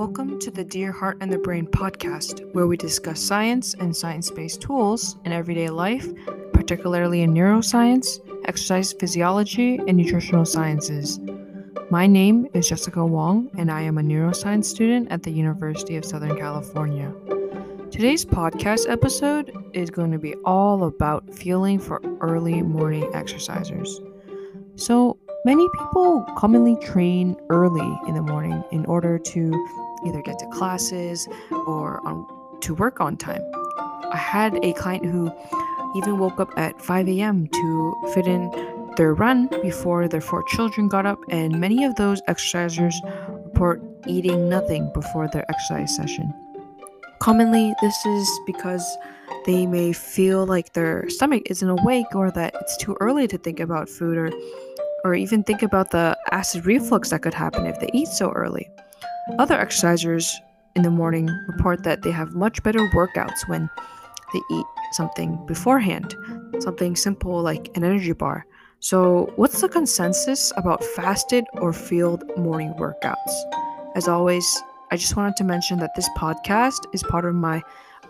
Welcome to the Dear Heart and the Brain podcast, where we discuss science and science based tools in everyday life, particularly in neuroscience, exercise physiology, and nutritional sciences. My name is Jessica Wong, and I am a neuroscience student at the University of Southern California. Today's podcast episode is going to be all about fueling for early morning exercisers. So, Many people commonly train early in the morning in order to either get to classes or on, to work on time. I had a client who even woke up at 5 a.m. to fit in their run before their four children got up, and many of those exercisers report eating nothing before their exercise session. Commonly, this is because they may feel like their stomach isn't awake or that it's too early to think about food or or even think about the acid reflux that could happen if they eat so early. Other exercisers in the morning report that they have much better workouts when they eat something beforehand, something simple like an energy bar. So, what's the consensus about fasted or field morning workouts? As always, I just wanted to mention that this podcast is part of my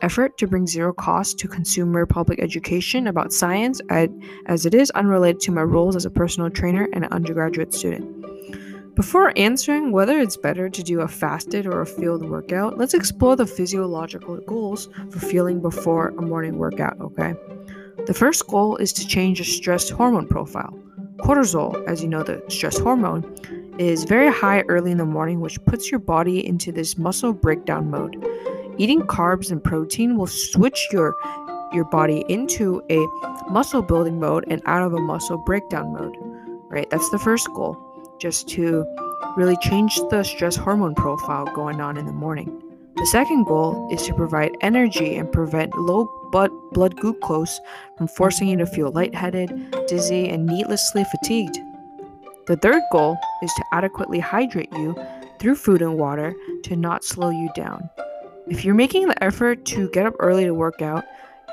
effort to bring zero cost to consumer public education about science, as it is unrelated to my roles as a personal trainer and an undergraduate student. Before answering whether it's better to do a fasted or a field workout, let's explore the physiological goals for feeling before a morning workout, okay? The first goal is to change your stress hormone profile. Cortisol, as you know, the stress hormone, is very high early in the morning, which puts your body into this muscle breakdown mode. Eating carbs and protein will switch your your body into a muscle building mode and out of a muscle breakdown mode. Right? That's the first goal, just to really change the stress hormone profile going on in the morning. The second goal is to provide energy and prevent low blood, glucose from forcing you to feel lightheaded, dizzy, and needlessly fatigued. The third goal is to adequately hydrate you through food and water to not slow you down. If you're making the effort to get up early to work out,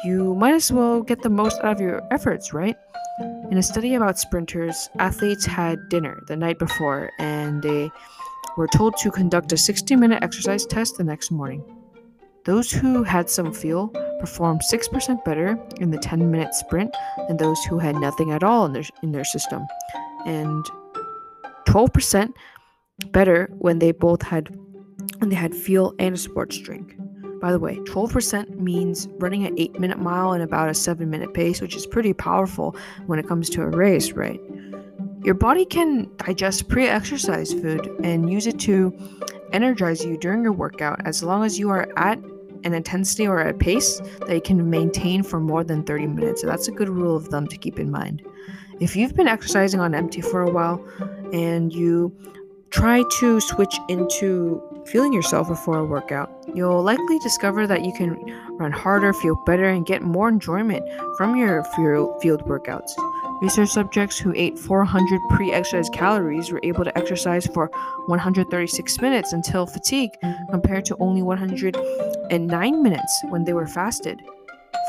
you might as well get the most out of your efforts, right? In a study about sprinters, athletes had dinner the night before and they were told to conduct a 60 minute exercise test the next morning. Those who had some fuel performed 6% better in the 10 minute sprint than those who had nothing at all in their, in their system, and 12% better when they both had and they had fuel and a sports drink. By the way, 12% means running an 8 minute mile in about a 7 minute pace, which is pretty powerful when it comes to a race, right? Your body can digest pre exercise food and use it to energize you during your workout as long as you are at an intensity or a pace that you can maintain for more than 30 minutes. So that's a good rule of thumb to keep in mind. If you've been exercising on empty for a while and you try to switch into feeling yourself before a workout. You'll likely discover that you can run harder, feel better, and get more enjoyment from your field workouts. Research subjects who ate 400 pre exercise calories were able to exercise for 136 minutes until fatigue, compared to only 109 minutes when they were fasted.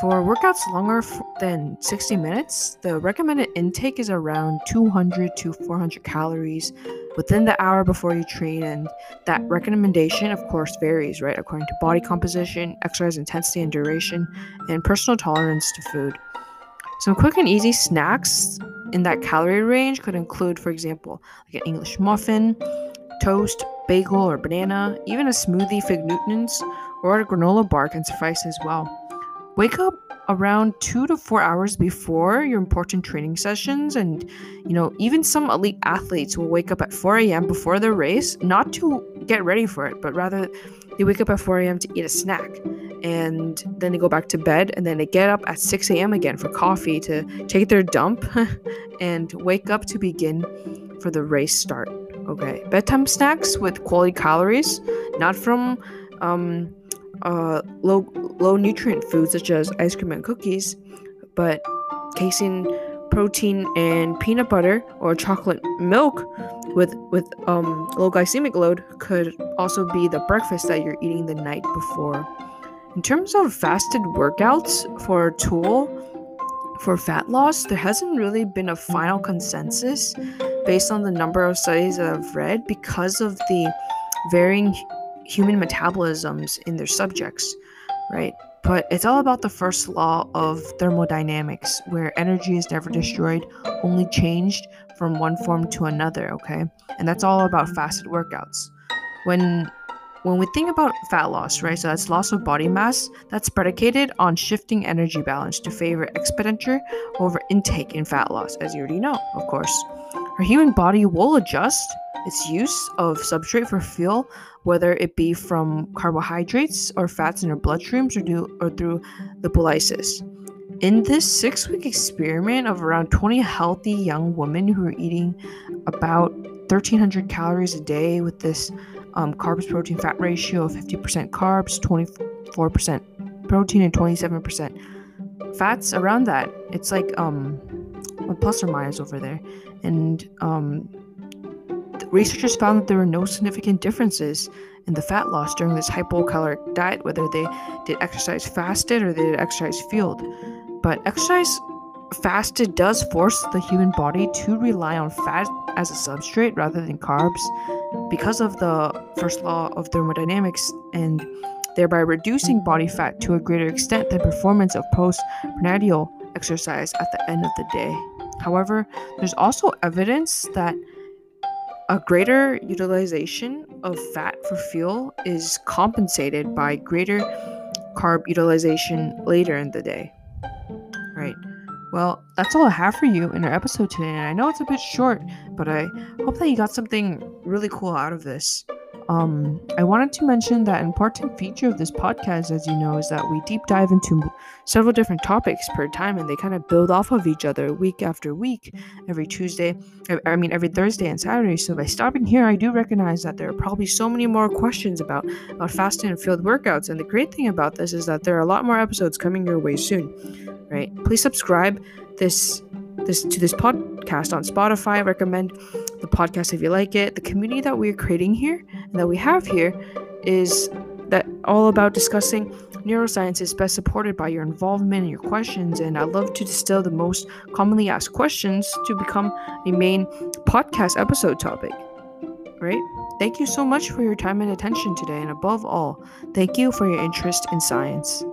For workouts longer than 60 minutes, the recommended intake is around 200 to 400 calories within the hour before you train, and that recommendation, of course, varies, right, according to body composition, exercise intensity and duration, and personal tolerance to food. Some quick and easy snacks in that calorie range could include, for example, like an English muffin, toast, bagel, or banana, even a smoothie, fig Newtons, or a granola bar can suffice as well. Wake up around two to four hours before your important training sessions. And, you know, even some elite athletes will wake up at 4 a.m. before their race, not to get ready for it, but rather they wake up at 4 a.m. to eat a snack. And then they go back to bed, and then they get up at 6 a.m. again for coffee to take their dump and wake up to begin for the race start. Okay. Bedtime snacks with quality calories, not from um, uh, low low nutrient foods such as ice cream and cookies, but casein, protein, and peanut butter or chocolate milk with with um, low glycemic load could also be the breakfast that you're eating the night before. In terms of fasted workouts for a tool for fat loss, there hasn't really been a final consensus based on the number of studies that I've read because of the varying human metabolisms in their subjects, right? But it's all about the first law of thermodynamics, where energy is never destroyed, only changed from one form to another, okay? And that's all about fasted workouts. When when we think about fat loss, right, so that's loss of body mass, that's predicated on shifting energy balance to favor expenditure over intake in fat loss, as you already know, of course. Our human body will adjust its use of substrate for fuel, whether it be from carbohydrates or fats in our bloodstreams or, do, or through lipolysis. In this six week experiment of around 20 healthy young women who are eating about 1300 calories a day with this um, carbs protein fat ratio of 50% carbs, 24% protein, and 27% fats around that. It's like um, plus or minus over there. And um, researchers found that there were no significant differences in the fat loss during this hypocaloric diet, whether they did exercise fasted or they did exercise fueled. But exercise fasted does force the human body to rely on fat as a substrate rather than carbs because of the first law of thermodynamics and thereby reducing body fat to a greater extent than performance of postprandial exercise at the end of the day. However, there's also evidence that a greater utilization of fat for fuel is compensated by greater carb utilization later in the day. Right. Well, that's all I have for you in our episode today. And I know it's a bit short, but I hope that you got something really cool out of this. Um, I wanted to mention that an important feature of this podcast, as you know, is that we deep dive into several different topics per time and they kind of build off of each other week after week, every Tuesday, I mean, every Thursday and Saturday. So by stopping here, I do recognize that there are probably so many more questions about, about fasting and field workouts. And the great thing about this is that there are a lot more episodes coming your way soon, right? Please subscribe this this to this podcast on Spotify. Recommend the podcast if you like it. The community that we're creating here that we have here is that all about discussing neuroscience is best supported by your involvement and your questions and i love to distill the most commonly asked questions to become a main podcast episode topic right? Thank you so much for your time and attention today and above all thank you for your interest in science